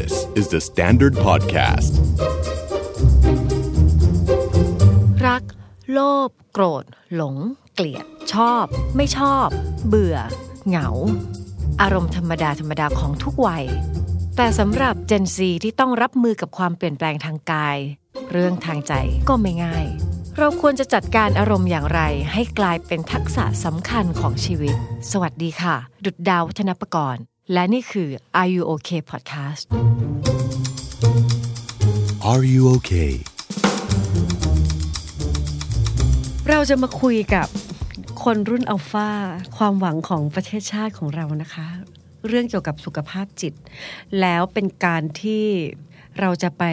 This is the Standard Podcast รัก โลภ โกรธ หลง เกลียด ชอบ ไม่ชอบ เบื่อ เหงา อารมณ์ธรรมดา ธรรมดาของทุกวัย แต่สำหรับ Gen Z ที่ต้องรับมือกับความเปลี่ยนแปลงทางกาย เรื่องทางใจก็ไม่ง่าย เราควรจะจัดการอารมณ์อย่างไร ให้กลายเป็นทักษะสำคัญของชีวิต สวัสดีค่ะ ดุดดาววัฒนประกรณ์ และนี่คือ Are You Okay Podcast Are you okay เราจะมาคุยกับคนรุ่นอัลฟาความหวังของประเทศชาติของเรานะคะ เรื่องเกี่ยวกับสุขภาพจิต แล้วเป็นการที่เราจะไป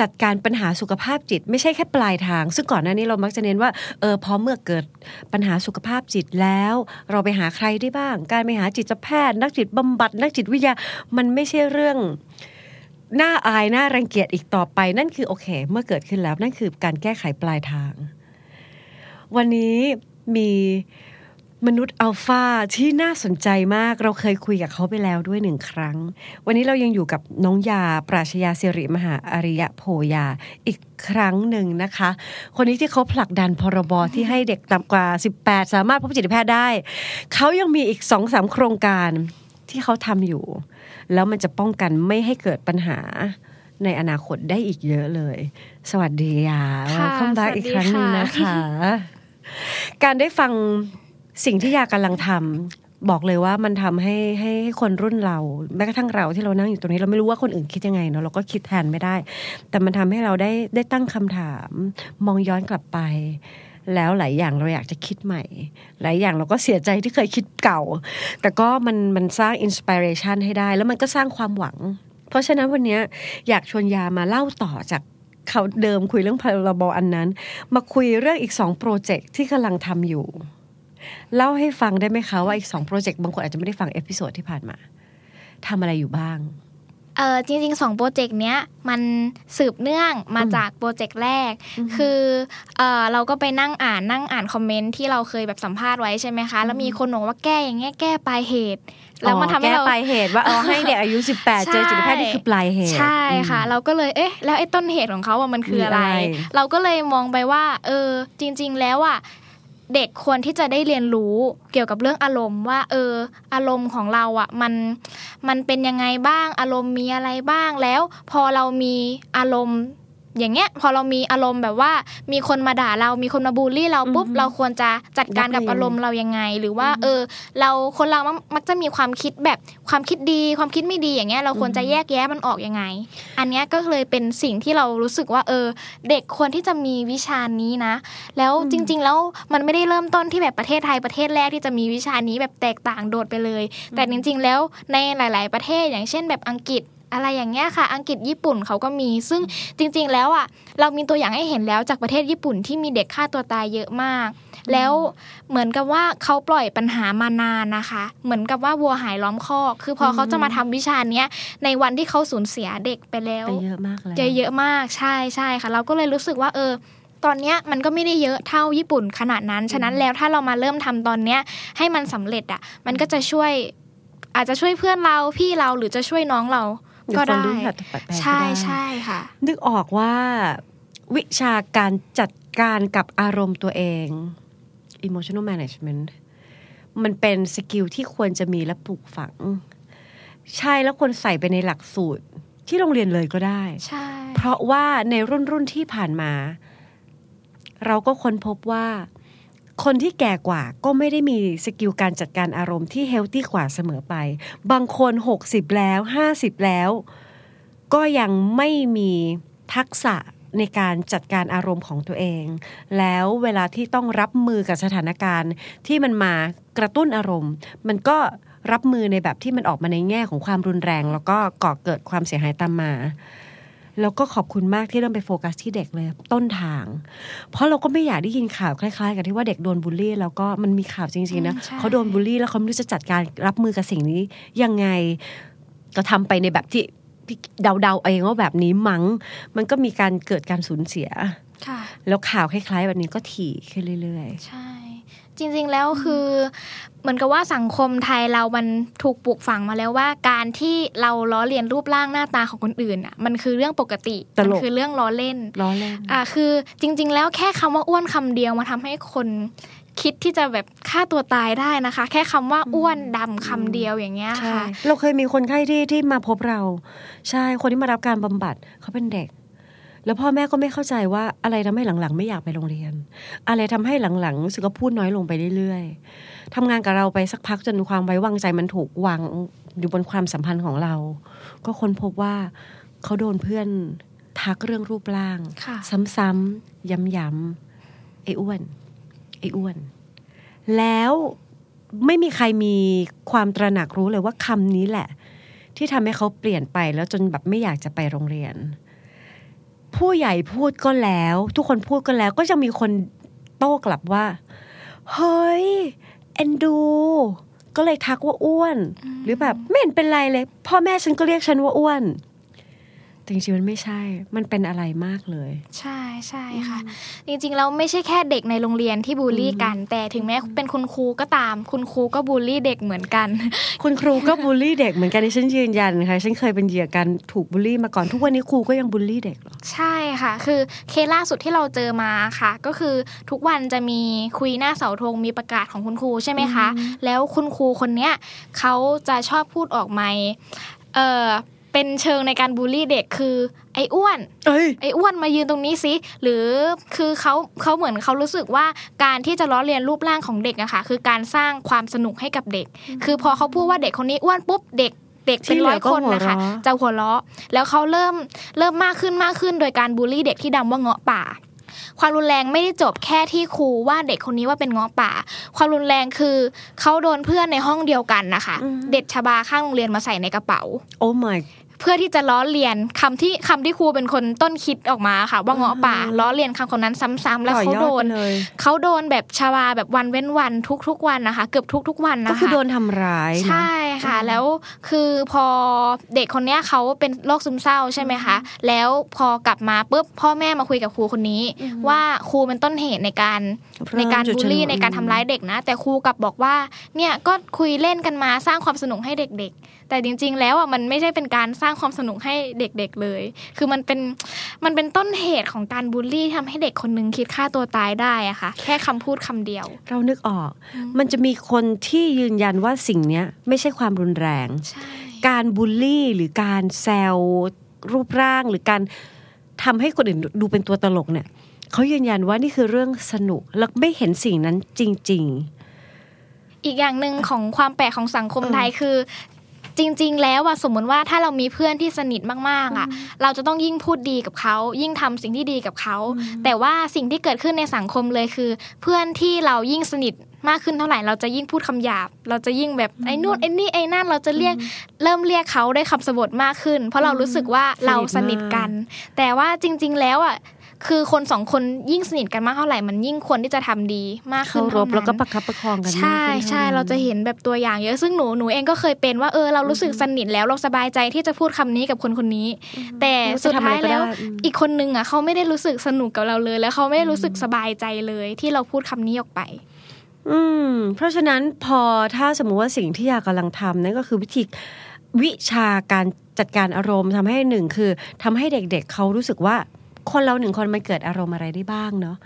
จัดการปัญหาสุขภาพจิต ไม่ใช่แค่ปลายทาง ซึ่งก่อนหน้านี้เรามักจะเน้นว่าเออพอเมื่อเกิดปัญหาสุขภาพจิตแล้ว เราไปหาใครได้บ้าง การไปหาจิตแพทย์ นักจิตบำบัด นักจิตวิทยา มันไม่ใช่เรื่องน่าอายน่ารังเกียจอีกต่อไป นั่นคือโอเค เมื่อเกิดขึ้นแล้วนั่นคือการแก้ไขปลายทาง วันนี้มี มนุษย์อัลฟาที่น่าสนใจมากเราเคยคุยกับเขาไปแล้วด้วยหนึ่งครั้ง วันนี้เรายังอยู่กับน้องยา ปราชญาสิริมหาอริยโพยา อีกครั้งหนึ่งนะคะ คนนี้ที่เขาผลักดันพรบที่ให้เด็กต่ำกว่า 18 สามารถพบจิตแพทย์ได้ เขายังมีอีกสองสามโครงการที่เขาทำอยู่ แล้วมันจะป้องกันไม่ให้เกิดปัญหาในอนาคตได้อีกเยอะเลย สวัสดียาค่ะเข้ามาสวัสดีอีกครั้งหนึ่งค่ะนะคะ การได้ฟัง สิ่งที่ยากำลังทำบอกเลยว่ามันทำให้ให้ให้คนรุ่นเราแม้กระทั่งเราที่เรานั่งอยู่ตรงนี้เราไม่รู้ว่าคนอื่นคิดยังไงเนาะเราก็คิดแทนไม่ได้ แต่มันทำให้เราได้ได้ตั้งคำถาม มองย้อนกลับไป แล้วหลายอย่างเราอยากจะคิดใหม่ หลายอย่างเราก็เสียใจที่เคยคิดเก่า แต่ก็มันมันสร้างอินสปิเรชันให้ได้ แล้วมันก็สร้างความหวัง เพราะฉะนั้นวันนี้อยากชวนยามาเล่าต่อจากเขาเดิมคุยเรื่องพรบอันนั้น มาคุยเรื่องอีกสองโปรเจกต์ที่กำลังทำอยู่ เล่าให้ฟังได้ไหมคะว่าอีกสองโปรเจกต์บางคนอาจจะไม่ได้ฟัง episode ที่ผ่านมาทำอะไรอยู่บ้างเออจริงๆสองโปรเจกต์เนี้ยมันสืบเนื่องมาจากโปรเจกต์แรก คือเออเราก็ไปนั่งอ่านนั่งอ่านคอมเมนต์ที่เราเคยแบบสัมภาษณ์ไว้ใช่ไหมคะ แล้วมีคนบอกว่าแก้อย่างเงี้ยแก้ปลายเหตุ แล้วมันทำให้เราแก้ปลายเหตุว่าเอาให้เด็กอายุ 18 เจอจิตแพทย์นี่คือปลายเหตุ ใช่ค่ะ เราก็เลยเอ๊ะแล้วไอ้ต้นเหตุของเขาอะมันคืออะไรมีอะไร เราก็เลยมองไปว่า เออจริง ๆ แล้วอะ เด็กควรที่จะได้เรียนรู้เกี่ยวกับเรื่องอารมณ์ว่า เออ อารมณ์ของเราอะมันมันเป็นยังไงบ้างอารมณ์มีอะไรบ้างแล้ว พอเรามีอารมณ์ อย่างเงี้ยพอเรามีอารมณ์แบบว่า มีคนมาด่าเรา มีคนมาบูลลี่เราปุ๊บอือฮึเราควรจะจัดการกับรับมืออารมณ์เรายังไง หรือว่า เออ เราคนเรามักมักจะมีความคิดแบบความคิดดี ความคิดไม่ดีอย่างเงี้ยเราควรจะแยกแยะมันออกยังไง อันเนี้ยก็เลยเป็นสิ่งที่เรารู้สึกว่า เออ เด็กควรที่จะมีวิชานี้นะ แล้วจริง ๆ แล้วมันไม่ได้เริ่มต้นที่แบบประเทศไทยประเทศแรกที่จะมีวิชานี้แบบแตกต่างโดดไปเลย แต่จริง ๆ แล้วในหลาย ๆ ประเทศอย่างเช่น แบบอังกฤษ อะไรอย่างเงี้ยค่ะ อังกฤษญี่ปุ่นเขาก็มี ซึ่งจริง ๆ แล้วอะ เรามีตัวอย่างให้เห็นแล้วจากประเทศญี่ปุ่นที่มีเด็กฆ่าตัวตายเยอะมาก แล้วเหมือนกับว่าเขาปล่อยปัญหามานานนะคะ เหมือนกับว่าวัวหายล้อมคอก คือพอเขาจะมาทำวิชาเนี้ยในวันที่เขาสูญเสียเด็กไปแล้วไปเยอะมากแล้วเจอเยอะมาก ใช่ใช่ค่ะ เราก็เลยรู้สึกว่าเออตอนเนี้ยมันก็ไม่ได้เยอะเท่าญี่ปุ่นขนาดนั้น ฉะนั้นแล้วถ้าเรามาเริ่มทำตอนเนี้ยให้มันสำเร็จอะ มันก็จะช่วยอาจจะช่วยเพื่อนเราพี่เราหรือจะช่วยน้องเราเดี๋ยว ก็คนได้รุ่นถัดไปก็ได้ใช่ใช่ค่ะ นึกออกว่า วิชาการจัดการกับอารมณ์ตัวเอง emotional management มันเป็น skill ที่ควรจะมีและปลูกฝัง ใช่แล้วควรใส่ไปในหลักสูตรที่โรงเรียนเลยก็ได้ ใช่ เพราะว่าในรุ่นรุ่นที่ผ่านมา เราก็ค้นพบว่า คนที่แก่กว่าก็ไม่ได้มี skill การจัดการอารมณ์ที่ healthy กว่าเสมอไป บางคน 60 แล้ว 50 แล้ว ก็ยังไม่มีทักษะในการจัดการอารมณ์ของตัวเอง แล้วเวลาที่ต้องรับมือกับสถานการณ์ที่มันมากระตุ้นอารมณ์ มันก็รับมือในแบบที่มันออกมาในแง่ของความรุนแรง แล้วก็ก่อเกิดความเสียหายตามมา แล้วก็ขอบคุณมากที่เริ่มไปโฟกัสที่เด็กเลยต้นทาง เพราะเราก็ไม่อยากได้ยินข่าวคล้ายๆ กับที่ว่าเด็กโดนบูลลี่ แล้วก็มันมีข่าวจริงๆนะอืมใช่เขาโดนบูลลี่แล้วเขาไม่รู้จะจัดการรับมือกับสิ่งนี้ยังไงก็ทำไปในแบบที่พี่เดาๆเองว่าแบบนี้มัง้ง มันก็มีการเกิดการสูญเสียค่ะแล้วข่าวคล้ายๆ แบบนี้ก็ถี่ขึ้นเรื่อยใช่ จริงๆแล้วคือ เหมือนกับว่าสังคมไทยเรามันถูกปลูกฝังมาแล้วว่า การที่เราล้อเลียนรูปร่างหน้าตาของคนอื่นอะมันคือเรื่องปกติตลกมัคือเรื่องล้อเล่นล้อเล่นอ่าคือจริง ๆ แล้วแค่คำว่าอ้วนคำเดียวมาทำให้คนคิดที่จะแบบฆ่าตัวตายได้นะคะ แค่คำว่าอ้วนดำคำเดียวอย่างเงี้ยใช่ค่ะ เราเคยมีคนไข้ที่ที่มาพบเรา ใช่คนที่มารับการบำบัดเขาเป็นเด็ก แล้วพ่อแม่ก็ไม่เข้าใจว่าอะไรทำให้หลังๆ ไม่อยากไปโรงเรียน อะไรทำให้หลังๆรู้สึกว่าพูดน้อยลงไปเรื่อยๆทำงานกับเราไปสักพักจนความไว้วางใจมันถูกวางอยู่บนความสัมพันธ์ของเรา ก็ค้นพบว่าเขาโดนเพื่อนทักเรื่องรูปร่าง ซ้ำๆย้ำๆไอ้อ้วนไอ้อ้วน แล้วไม่มีใครมีความตระหนักรู้เลยว่าคำนี้แหละ ที่ทำให้เขาเปลี่ยนไปแล้วจนแบบไม่อยากจะไปโรงเรียน ผู้ใหญ่พูดก็แล้ว ทุกคนพูดก็แล้ว ก็จะมีคนโต้กลับว่า เฮ้ยเอ็นดูก็เลยทักว่าอ้วน หรือแบบไม่เห็นเป็นไรเลย พ่อแม่ฉันก็เรียกฉันว่าอ้วน แต่จริงๆมันไม่ใช่ มันเป็นอะไรมากเลย ใช่ใช่ค่ะ จริงๆแล้วไม่ใช่แค่เด็กในโรงเรียนที่บูลลี่กัน แต่ถึงแม้เป็นคุณครูก็ตาม คุณครูก็บูลลี่เด็กเหมือนกัน คุณครูก็บูลลี่เด็กเหมือนกันดิฉันยืนยันค่ะฉันเคยเป็นเหยื่อการถูกบูลลี่มาก่อนทุกวันนี้ครูก็ยังบูลลี่เด็กเหรอใช่ค่ะ คือเคสล่าสุดที่เราเจอมาค่ะ ก็คือทุกวันจะมีคุยหน้าเสาธงมีประกาศของคุณครูใช่ไหมคะ แล้วคุณครูคนเนี้ยเขาจะชอบพูดออกมาเออ เป็นเชิงในการบูลลี่เด็กคือไอ้อ้วนเอ้ยไอ้อ้วนมายืนตรงนี้สิหรือคือเขาเขาเหมือนเขารู้สึกว่าการที่จะล้อเลียนรูปร่างของเด็กอะค่ะคือการสร้างความสนุกให้กับเด็ก คือพอเขาพูดว่าเด็กคนนี้อ้วนปุ๊บเด็กเด็กเป็นร้อยคนนะคะจะหัวเราะแล้วเขาเริ่มเริ่มมากขึ้นมากขึ้น โดยการบูลลี่เด็กที่ดำว่าเงาะป่า ความรุนแรงไม่ได้จบแค่ที่ครูว่าเด็กคนนี้ว่าเป็นเงาะป่า ความรุนแรงคือเขาโดนเพื่อนในห้องเดียวกันนะคะ เด็ดชบาข้างโรงเรียนมาใส่ในกระเป๋า โอ้ my เพื่อที่จะล้อเลียนคำที่คำที่ครูเป็นคนต้นคิดออกมาค่ะ ว่าเงาะป่าล้อเลียนคำคนนั้นซ้ำๆแล้วต่อยเขาอดโดนไปเลยเขาโดนแบบชาวาแบบวันเว้นวันทุกๆวันนะคะ เกือบทุกๆวันนะคะก็คือโดนทำร้ายนะใช่ค่ะ แล้วคือพอเด็กคนเนี้ยเขาเป็นโรคซึมเศร้าใช่ไหมคะแล้วพอกลับมาปุ๊บพ่อแม่มาคุยกับครูคนนี้ ว่าครูเป็นต้นเหตุในการเริ่มในการจุดบูลลี่ชนวนในการทำร้ายเด็กนะ แต่ครูกลับบอกว่าเนี่ยก็คุยเล่นกันมาสร้างความสนุกให้เด็กๆ แต่จริง ๆ แล้วอะมันไม่ใช่เป็นการสร้างความสนุกให้เด็กๆเลย คือมันเป็นมันเป็นต้นเหตุของการบูลลี่ทำให้เด็กคนนึงคิดฆ่าตัวตายได้อะค่ะ แค่คำพูดคำเดียว เรานึกออก มันจะมีคนที่ยืนยันว่าสิ่งเนี้ยไม่ใช่ความรุนแรงใช่การบูลลี่หรือการแซวรูปร่างหรือการทำให้คนอื่นดูเป็นตัวตลกเนี่ยเขายืนยันว่านี่คือเรื่องสนุกแล้วไม่เห็นสิ่งนั้นจริงอีกอย่างหนึ่งของความแปลกของสังคมไทยคือ จริง ๆ แล้วอะสมมติว่าถ้าเรามีเพื่อนที่สนิทมากๆอะเราจะต้องยิ่งพูดดีกับเขายิ่งทำสิ่งที่ดีกับเขาแต่ว่าสิ่งที่เกิดขึ้นในสังคมเลยคือ เพื่อนที่เรายิ่งสนิทมากขึ้นเท่าไหร่เราจะยิ่งพูดคำหยาบ เราจะยิ่งแบบไอ้นู่นไอ้นี่ไอ้นั่นเราจะเรียกเริ่มเรียกเขาด้วยคำสบทมากขึ้น เพราะเรารู้สึกว่าเราสนิทกัน แต่ว่าจริง ๆ แล้วอะ คือคนสองคนยิ่งสนิทกันมากเท่าไหร่มันยิ่งควรที่จะทำดีมากๆขึ้เคานรเท่าพนั้นแล้วก็ประคับประคองกันมากใช่ขึ้นใช่ท่นั้นเราจะเห็นแบบตัวอย่างเยอะซึ่งหนูหนูเองก็เคยเป็นว่าเออเรารู้สึกสนิทแล้วเราสบายใจที่จะพูดคำนี้กับคนคนนี้ แต่สุดท้ายแล้วอีกคนนึงอะเขาไม่ได้รู้สึกสนุกกับเราเลย แล้วเขาไม่ได้รู้สึกสบายใจเลยที่เราพูดคำนี้ออกไปอืม เพราะฉะนั้นพอถ้าสมมุติว่าสิ่งที่อยากกำลังทำนั่นก็คือวิธีวิชาการจัดการอารมณ์ทำให้หนึ่งคือทำให้เด็กๆเขารู้สึกว่า คนเราหนึ่งคนมันเกิดอารมณ์อะไรได้บ้างเนาะ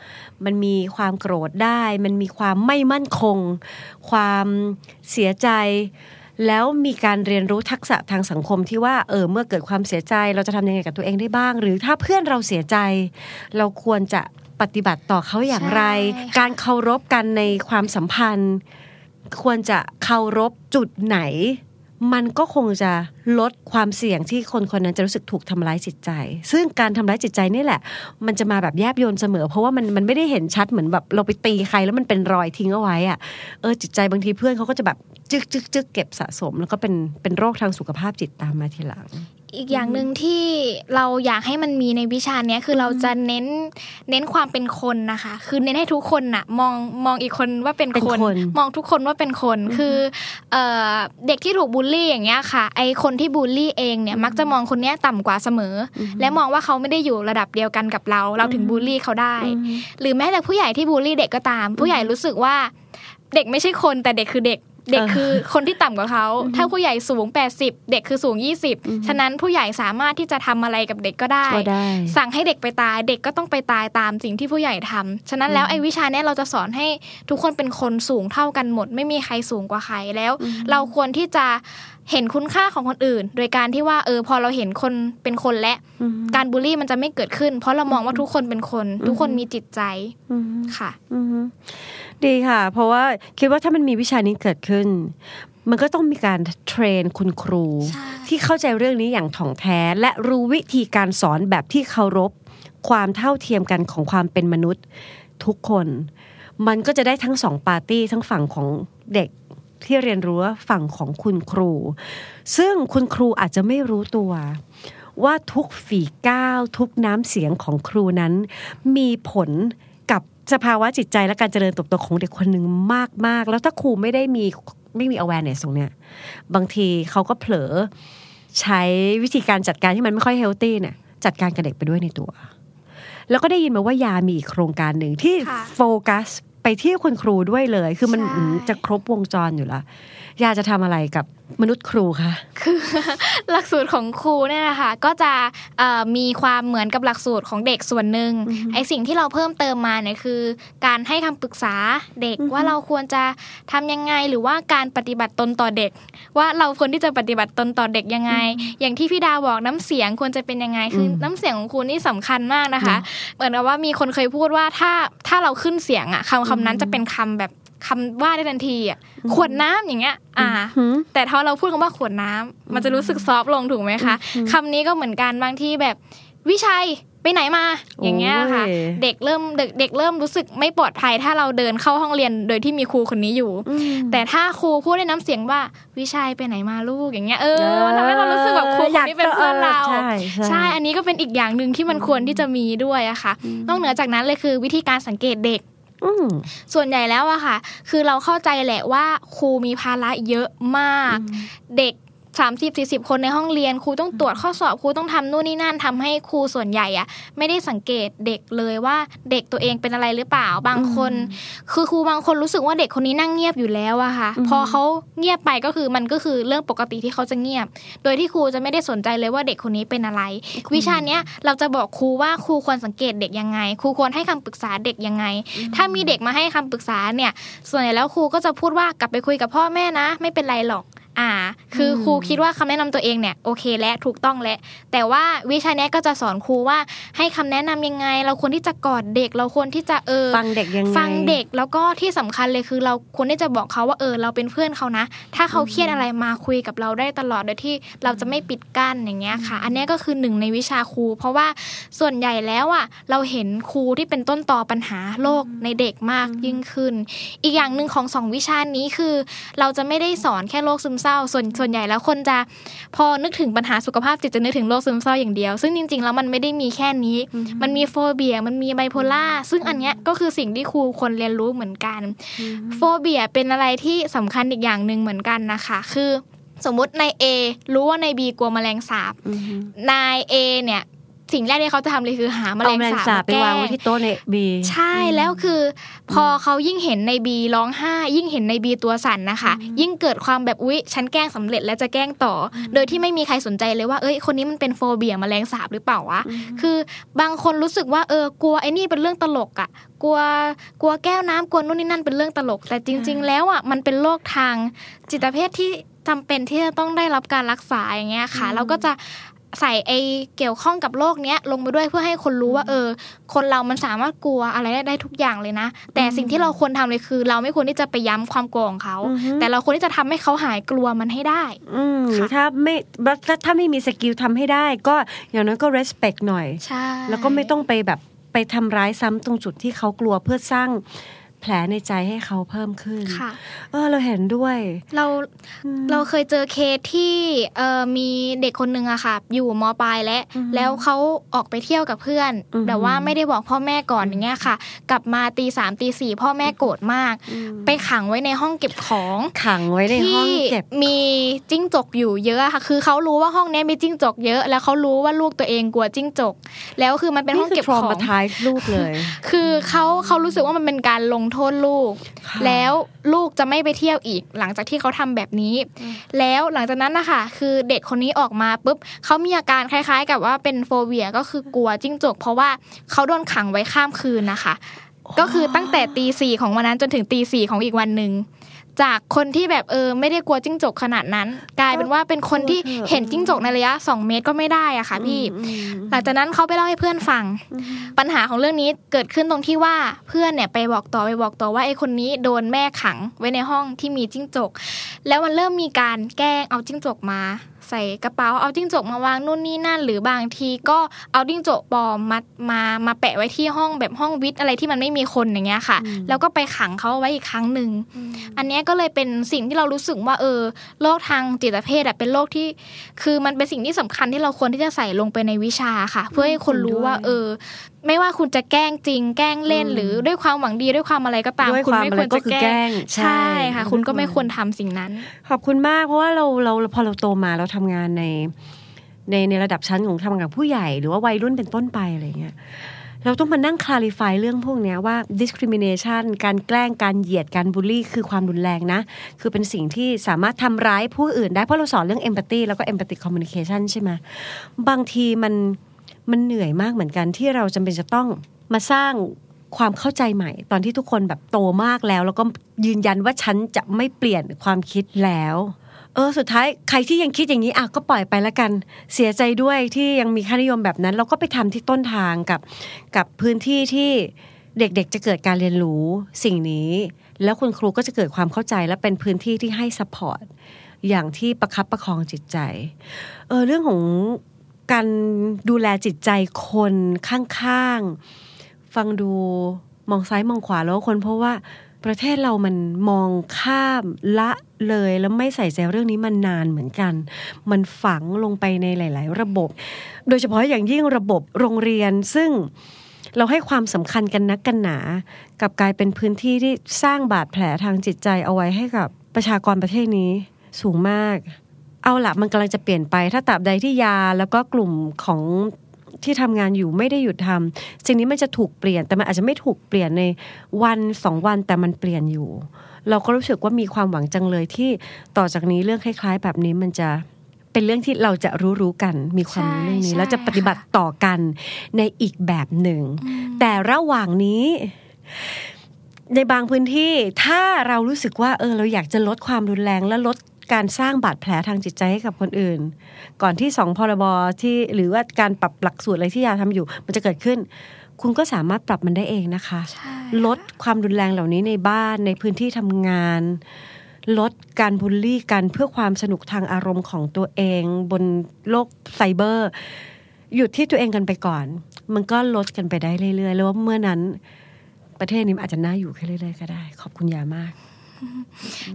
มันมีความโกรธได้ มันมีความไม่มั่นคง ความเสียใจ แล้วมีการเรียนรู้ทักษะทางสังคมที่ว่าเออเมื่อเกิดความเสียใจ เราจะทำยังไงกับตัวเองได้บ้าง หรือถ้าเพื่อนเราเสียใจ เราควรจะปฏิบัติต่อเขาอย่างไรใช่ค่ะการเคารพกันในความสัมพันธ์ ควรจะเคารพจุดไหน มันก็คงจะลดความเสี่ยงที่คนคนนั้นจะรู้สึกถูกทำร้ายจิตใจ ซึ่งการทำร้ายจิตใจนี่แหละ มันจะมาแบบแยบยลเสมอ เพราะว่ามันมันไม่ได้เห็นชัดเหมือนแบบเราไปตีใครแล้วมันเป็นรอยทิ้งเอาไว้อะเออจิตใจบางทีเพื่อนเขาก็จะแบบ จึกจึกจึกเก็บสะสม แล้วก็เป็นเป็นโรคทางสุขภาพจิตตามมาทีหลัง อีกอย่างหนึ่งที่เราอยากให้มันมีในวิชาเนี้ยคือเราจะเน้นเน้นความเป็นคนนะคะ คือเน้นให้ทุกคนน่ะมองมองอีกคนว่าเป็นเป็นคนคน มองทุกคนว่าเป็นคนคือเอ่อเด็กที่ถูกบูลลี่อย่างเงี้ยค่ะ ไอคนที่บูลลี่เองเนี่ยมักจะมองคนเนี้ยต่ำกว่าเสมออและมองว่าเขาไม่ได้อยู่ระดับเดียวกันกับเรา เราถึงบูลลี่เขาได้ หรือแม้แต่ผู้ใหญ่ที่บูลลี่เด็กก็ตาม ผู้ใหญ่รู้สึกว่าเด็กไม่ใช่คนแต่เด็กคือเด็ก เด็กคือคนที่ต่ำกว่าเขา ถ้าผู้ใหญ่สูง 80 เด็กคือสูง 20 ฉะนั้นผู้ใหญ่สามารถที่จะทำอะไรกับเด็กก็ได้ก็ได้ สั่งให้เด็กไปตาย เด็กก็ต้องไปตายตามสิ่งที่ผู้ใหญ่ทำฉะนั้นแล้วไอ้วิชาเนี้ยเราจะสอนให้ทุกคนเป็นคนสูงเท่ากันหมด ไม่มีใครสูงกว่าใครแล้ว เราควรที่จะ เห็นคุณค่าของคนอื่น โดยการที่ว่าเออพอเราเห็นคนเป็นคนและอืมการบูลลี่มันจะไม่เกิดขึ้น เพราะเรามองว่าทุกคนเป็นคน ทุกคนมีจิตใจอืมค่ะอืมดีค่ะ เพราะว่าคิดว่าถ้ามันมีวิชานี้เกิดขึ้น มันก็ต้องมีการเทรนคุณครูใช่ที่เข้าใจเรื่องนี้อย่างถ่องแท้ และรู้วิธีการสอนแบบที่เคารพความเท่าเทียมกันของความเป็นมนุษย์ทุกคน มันก็จะได้ทั้งสองปาร์ตี้ทั้งฝั่งของเด็ก ที่เรียนรู้ว่าฝั่งของคุณครู ซึ่งคุณครูอาจจะไม่รู้ตัวว่าทุกฝีก้าวทุกน้ำเสียงของครูนั้น มีผลกับสภาวะจิตใจและการเจริญเติบโตของเด็กคนหนึ่งมาก ๆ แล้วถ้าครูไม่ได้มีไม่มี awareness ตรงเนี้ยบางทีเขาก็เผลอใช้วิธีการจัดการที่มันไม่ค่อยเฮลตี้เนี่ยจัดการกับเด็กไปด้วยในตัว แล้วก็ได้ยินมาว่ายามีอีกโครงการหนึ่งที่ค่ะโฟกัส ไปที่คุณครูด้วยเลย คือมันใช่อืมจะครบวงจรอยู่แล้วยาจะทำอะไรกับ มนุษย์ครูคะคือหลักสูตรของครูเนี่ยนะคะก็จะเอ่อมีความเหมือนกับหลักสูตรของเด็กส่วนหนึ่งไอสิ่งที่เราเพิ่มเติมมาเนี่ยคือ การให้คำปรึกษาเด็กว่าเราควรจะทำยังไงหรือว่าการปฏิบัติตนต่อเด็ก ว่าเราควรที่จะปฏิบัติตนต่อเด็กยังไง อย่างที่พี่ดาบอกน้ำเสียงควรจะเป็นยังไงคืออน้ำเสียงของครูนี่สำคัญมากนะคะ เหมือนกับว่ามีคนเคยพูดว่าถ้าถ้าเราขึ้นเสียงอะคำคำนั้นจะเป็นคำแบบ คำว่าได้ทันทีอะขวดน้ำอย่างเงี้ย อ่าหืมแต่ถ้าเราพูดคำว่าขวดน้ำมันจะรู้สึกซอฟต์ลงถูกไหมคะคำนี้ก็เหมือนกันบางที่แบบวิชัยไปไหนมา อย่างเงี้ยค่ะโอ้ยเด็กเริ่มเด็กเด็กเริ่มรู้สึกไม่ปลอดภัยถ้าเราเดินเข้าห้องเรียนโดยที่มีครูคนนี้อยู่ แต่ถ้าครูพูดในน้ำเสียงว่าวิชัยไปไหนมาลูกอย่างเงี้ยเออมันทำให้เรารู้สึกแบบครูคนนี้เป็นเพื่อนเราใช่ใช่ใช่อันนี้ก็เป็นอีกอย่างหนึ่งที่มันควรที่จะมีด้วยอะค่ะนอกเหนือจากนั้นเลยคือวิธีการสังเกตเด็กอืม ส่วนใหญ่แล้วอะค่ะ คือเราเข้าใจแหละว่าครูมีภาระเยอะมาก เด็ก 30 40คนในห้องเรียนครูต้องตรวจข้อสอบครูต้องทำนู่นนี่นั่นทำให้ครูส่วนใหญ่อะไม่ได้สังเกตเด็กเลยว่าเด็กตัวเองเป็นอะไรหรือเปล่าบางคน คือครูบางคนรู้สึกว่าเด็กคนนี้นั่งเงียบอยู่แล้วอะค่ะ พอเขาเงียบไปก็คือมันก็คือเรื่องปกติที่เขาจะเงียบ โดยที่ครูจะไม่ได้สนใจเลยว่าเด็กคนนี้เป็นอะไร วิชาเนี้ยเราจะบอกครูว่าครูควรสังเกตเด็กยังไง ครูควรให้คำปรึกษาเด็กยังไง ถ้ามีเด็กมาให้คำปรึกษาเนี่ย ส่วนใหญ่แล้วครูก็จะพูดว่ากลับไปคุยกับพ่อแม่นะ ไม่เป็นไรหรอก อ่า คือครูคิดว่าคำแนะนำตัวเองเนี่ยโอเคและถูกต้องและ แต่ว่าวิชาเนี้ยก็จะสอนครูว่าให้คำแนะนำยังไง เราควรที่จะกอดเด็ก เราควรที่จะเออฟังเด็กยังไงฟังเด็กแล้วก็ที่สำคัญเลยคือเราควรที่จะบอกเขาว่าเออ เราเป็นเพื่อนเขานะ ถ้าเขาเครียดอะไรมาคุยกับเราได้ตลอดโดยที่เราจะไม่ปิดกั้นอย่างเงี้ยค่ะ อันเนี้ยก็คือหนึ่งในวิชาครู เพราะว่าส่วนใหญ่แล้วอะเราเห็นครูที่เป็นต้นตอปัญหาโรคในเด็กมากยิ่งขึ้น อีกอย่างหนึ่งของสองวิชานี้คือ เราจะไม่ได้สอนแค่โรคซึมเศร้าส่วนส่วนใหญ่แล้วคนจะพอนึกถึงปัญหาสุขภาพจิตจะนึกถึงโรคซึมเศร้าอย่างเดียว ซึ่งจริงๆแล้วมันไม่ได้มีแค่นี้ มันมี phobia มันมีไบโพล่าซึ่งอันเนี้ยก็คือสิ่งที่ครูควรเรียนรู้เหมือนกัน phobia เป็นอะไรที่สำคัญอีกอย่างหนึ่งเหมือนกันนะคะคือสมมุตินาย A รู้ว่านาย B กลัวแมลงสาบนาย A เนี่ย สิ่งแรกที่เขาจะทำเลยคือหาแมลเอางแมลงสาบสาบมาไปแกล้วางไว้งที่โต๊ะในบีใช่แล้วคือ พอเขายิ่งเห็นในบีร้องไห้ยิ่งเห็นในบีตัวสั่นนะคะ ยิ่งเกิดความแบบอุ๊ยฉันแกล้งสำเร็จแล้วจะแกล้งต่ออโดยที่ไม่มีใครสนใจเลยว่าเอ้ยคนนี้มันเป็นโฟเบียแมลงสาบหรือเปล่าวะคือบางคนรู้สึกว่าเออกลัวไอ้นี่เป็นเรื่องตลกอะกลัวกลัวแก้วน้ำกลัวนู่นนี่นั่นเป็นเรื่องตลก แต่จริง ๆ แล้วอะมันเป็นโรคทางจิตเภทที่จำเป็นที่จะต้องได้รับการรักษาอย่างเงี้ยค่ะ เราก็จะ ใส่ไอเกี่ยวข้องกับโรคเนี้ยลงไปด้วยเพื่อให้คนรู้ว่า เออ คนเรามันสามารถกลัวอะไรได้ได้ทุกอย่างเลยนะ แต่สิ่งที่เราควรทำเลยคือ เราไม่ควรที่จะไปย้ำความกลัวของเขา แต่เราควรที่จะทำให้เขาหายกลัวมันให้ได้ อืมค่ะถ้าไม่ถ้าถ้าไม่มีสกิลทำให้ได้ ก็อย่างน้อยก็ respect หน่อยใช่แล้วก็ไม่ต้องไปแบบไปทำร้ายซ้ำตรงจุดที่เขากลัวเพื่อสร้าง แผลในใจให้เขาเพิ่มขึ้นค่ะเออเราเห็นด้วย เราเราเคยเจอเคสที่เอ่อมีเด็กคนหนึ่งอะค่ะ อยู่มปลายและ แล้วเขาออกไปเที่ยวกับเพื่อนอือฮึแต่ว่าไม่ได้บอกพ่อแม่ก่อนอย่างเงี้ยค่ะ กลับมาตีสามตีสี่พ่อแม่โกรธมาก ไปขังไว้ในห้องเก็บของขังไว้ในห้องที่เก็บมีจิ้งจกอยู่เยอะอะค่ะ คือเขารู้ว่าห้องเนี้ยมีจิ้งจกเยอะ แล้วเขารู้ว่าลูกตัวเองกลัวจิ้งจก แล้วคือมันเป็นห้องเก็บทรของมาทายลูกเลย คือเขาเขารู้สึกว่ามันเป็นการลงโทษลูกค่ะแล้วลูกจะไม่ไปเที่ยวอีก หลังจากที่เขาทำแบบนี้ แล้วหลังจากนั้นนะคะคือเด็กคนนี้ออกมาปุ๊บเขามีอาการคล้ายๆ กับว่าเป็นโฟเบียก็คือกลัวจิ้งจก เพราะว่าเขาโดนขังไว้ข้ามคืนนะคะ ก็คือตั้งแต่ตีสี่ของวันนั้นจนถึงตีสี่ของอีกวันหนึ่ง จากคนที่แบบเออไม่ได้กลัวจิ้งจกขนาดนั้น กลายเป็นว่าเป็นคนที่เห็นจิ้งจกในระยะ 2 เมตรก็ไม่ได้อะค่ะพี่ หลังจากนั้นเขาไปเล่าให้เพื่อนฟัง ปัญหาของเรื่องนี้เกิดขึ้นตรงที่ว่าเพื่อนเนี่ยไปบอกต่อไปบอกต่อว่าไอ้คนนี้โดนแม่ขังไว้ในห้องที่มีจิ้งจก แล้วมันเริ่มมีการแกล้งเอาจิ้งจกมา ใส่กระเป๋าเอาจิ้งจกมาวางนู่นนี่นั่น หรือบางทีก็เอาจิ้งจกปลอมมามามาแปะไว้ที่ห้องแบบห้องวิทย์อะไรที่มันไม่มีคนอย่างเงี้ยค่ะ แล้วก็ไปขังเขาไว้อีกครั้งหนึ่งอันเนี้ยก็เลยเป็นสิ่งที่เรารู้สึกว่าเออโรคทางจิตเภทอะเป็นโรคที่ คือมันเป็นสิ่งที่สำคัญที่เราควรที่จะใส่ลงไปในวิชาค่ะ เพื่อให้คนรู้ว่า เออไม่ว่าคุณจะแกล้งจริง แกล้งเล่นหรือด้วยความหวังดีด้วยความอะไรก็ตามด้วยคุณความไม่อะคไรวรก็จะคือแกแกล้ล้งงใช่ค่ะ คุณก็ไม่ด้วยควรทำสิ่งนั้น ขอบคุณมากเพราะว่าเราเราพอเราโตมาเราทำงานใน ในในระดับชั้นของทำงานกับผู้ใหญ่หรือว่าวัยรุ่นเป็นต้นไปอะไรเงี้ยเราต้องมานั่งคลาริฟายเรื่องพวกเนี้ยว่า discrimination การแกล้งการเหยียดการบูลลี่คือความรุนแรงนะ คือเป็นสิ่งที่สามารถทำร้ายผู้อื่นได้ เพราะเราสอนเรื่อง empathy แล้วก็ empathic communication ใช่ไหมบางทีมัน มันเหนื่อยมากเหมือนกันที่เราจำเป็นจะต้องมาสร้างความเข้าใจใหม่ ตอนที่ทุกคนแบบโตมากแล้ว แล้วก็ยืนยันว่าฉันจะไม่เปลี่ยนความคิดแล้ว เออสุดท้ายใครที่ยังคิดอย่างนี้อะก็ปล่อยไปแล้วกัน เสียใจด้วยที่ยังมีค่านิยมแบบนั้น เราก็ไปทำที่ต้นทางกับกับพื้นที่ที่เด็กๆ จะเกิดการเรียนรู้สิ่งนี้ แล้วคุณครูก็จะเกิดความเข้าใจและเป็นพื้นที่ที่ให้สปอร์ตอย่างที่ประคับประคองจิตใจ เออเรื่องของ การดูแลจิตใจคนข้างๆ ฟังดูมองซ้ายมองขวาแล้วคนเพราะว่าประเทศเรามันมองข้ามละเลยแล้วไม่ใส่ใจเรื่องนี้มันนานเหมือนกัน มันฝังลงไปในหลาย ๆ ระบบ โดยเฉพาะอย่างยิ่งระบบโรงเรียนซึ่งเราให้ความสำคัญกันนักกันหนากับกลายเป็นพื้นที่ที่สร้างบาดแผลทางจิตใจเอาไว้ให้กับประชากรประเทศนี้สูงมาก เอาละมันกำลังจะเปลี่ยนไป ถ้าตราบใดที่ยาแล้วก็กลุ่มของที่ทำงานอยู่ไม่ได้หยุดทำสิ่งนี้มันจะถูกเปลี่ยนแต่มันอาจจะไม่ถูกเปลี่ยนในวันสองวันแต่มันเปลี่ยนอยู่ เราก็รู้สึกว่ามีความหวังจังเลยที่ต่อจากนี้เรื่องคล้าย ๆ แบบนี้มันจะเป็นเรื่องที่เราจะรู้รู้ๆกันมีความรู้เรื่องนี้ใช่แล้วจะปฏิบัติต่อกันในอีกแบบหนึ่ง แต่ระหว่างนี้ในบางพื้นที่ถ้าเรารู้สึกว่าเออเราอยากจะลดความรุนแรงและลด การสร้างบาดแผลทางจิตใจให้กับคนอื่น ก่อนที่สองพรบที่หรือว่าการปรับหลักสูตรอะไรที่ยาทำอยู่ มันจะเกิดขึ้น คุณก็สามารถปรับมันได้เองนะคะใช่ลดความรุนแรงเหล่านี้ในบ้านในพื้นที่ทำงาน ลดการบูลลี่กันเพื่อความสนุกทางอารมณ์ของตัวเอง บนโลกไซเบอร์หยุดที่ตัวเองกันไปก่อน มันก็ลดกันไปได้เรื่อยๆ แล้วว่าเมื่อนั้นประเทศนี้มันอาจจะน่าอยู่ขึ้นเรื่อยๆก็ได้ ขอบคุณยามาก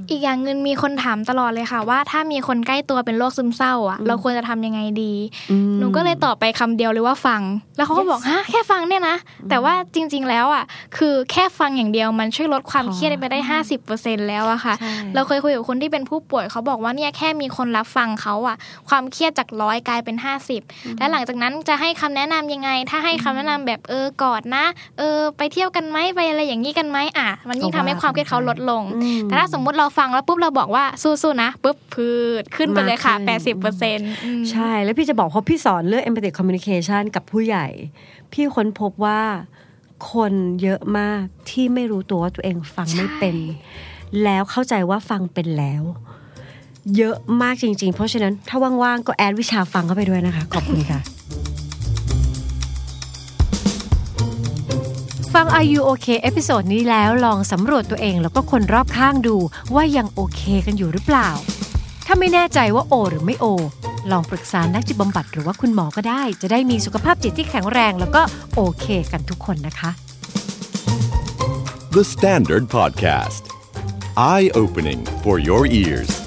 อีกอย่างหนึงมีคนถามตลอดเลยค่ะ ว่าถ้ามีคนใกล้ตัวเป็นโรคซึมเศร้าอะ เราควรจะทำยังไงดีอืมหนูก็เลยตอบไปคำเดียวเลยว่าฟัง แล้วเขาก็บอกฮะแค่ฟังเนี่ยนะ แต่ว่าจริง ๆ แล้วอะ คือแค่ฟังอย่างเดียวมันช่วยลดความพอเครียดไปได้ห้าสิบเปอร์เซ็นแล้วอะค่ะใช่เราเคยคุยกับคนที่เป็นผู้ป่วยเขาบอกว่าเนี่ยแค่มีคนรับฟังเขาอะความเครียดจากร้อยกลายเป็นห้าสิบและหลังจากนั้นจะให้คำแนะนำยังไง ถ้าให้คำแนะนำแบบเออกอดนะ เออ ไปเที่ยวกันไหมไปอะไรอย่างนี้กันไหมอะ มันยิ่งทำให้ความเครียดเขาลดลงอืมแต่ถ้าสมมุติเราฟังแล้วปุ๊บเราบอกว่าสู้ๆนะปุ๊บพืดขึ้นไปเลยค่ะมากขึ้นแปดสิบเปอร์เซ็นต์ใช่ แล้วพี่จะบอกเพราะพี่สอนเรื่อง empathic communication กับผู้ใหญ่ พี่ค้นพบว่าคนเยอะมากที่ไม่รู้ตัวว่าตัวเองฟังไม่เป็น แล้วเข้าใจว่าฟังเป็นแล้ว เยอะมากจริง ๆ เพราะฉะนั้นถ้าว่างๆก็ add วิชาฟังเข้าไปด้วยนะคะ ขอบคุณค่ะ ฟัง Are You OK episode นี้แล้วลองสำรวจตัวเองแล้วก็คนรอบข้างดูว่ายังโอเคกันอยู่หรือเปล่า ถ้าไม่แน่ใจว่าโอ หรือไม่โอ ลองปรึกษานักจิตบำบัดหรือว่าคุณหมอก็ได้ จะได้มีสุขภาพจิตที่แข็งแรง แล้วก็โอเคกันทุกคนนะคะ The Standard Podcast. Eye opening for your ears.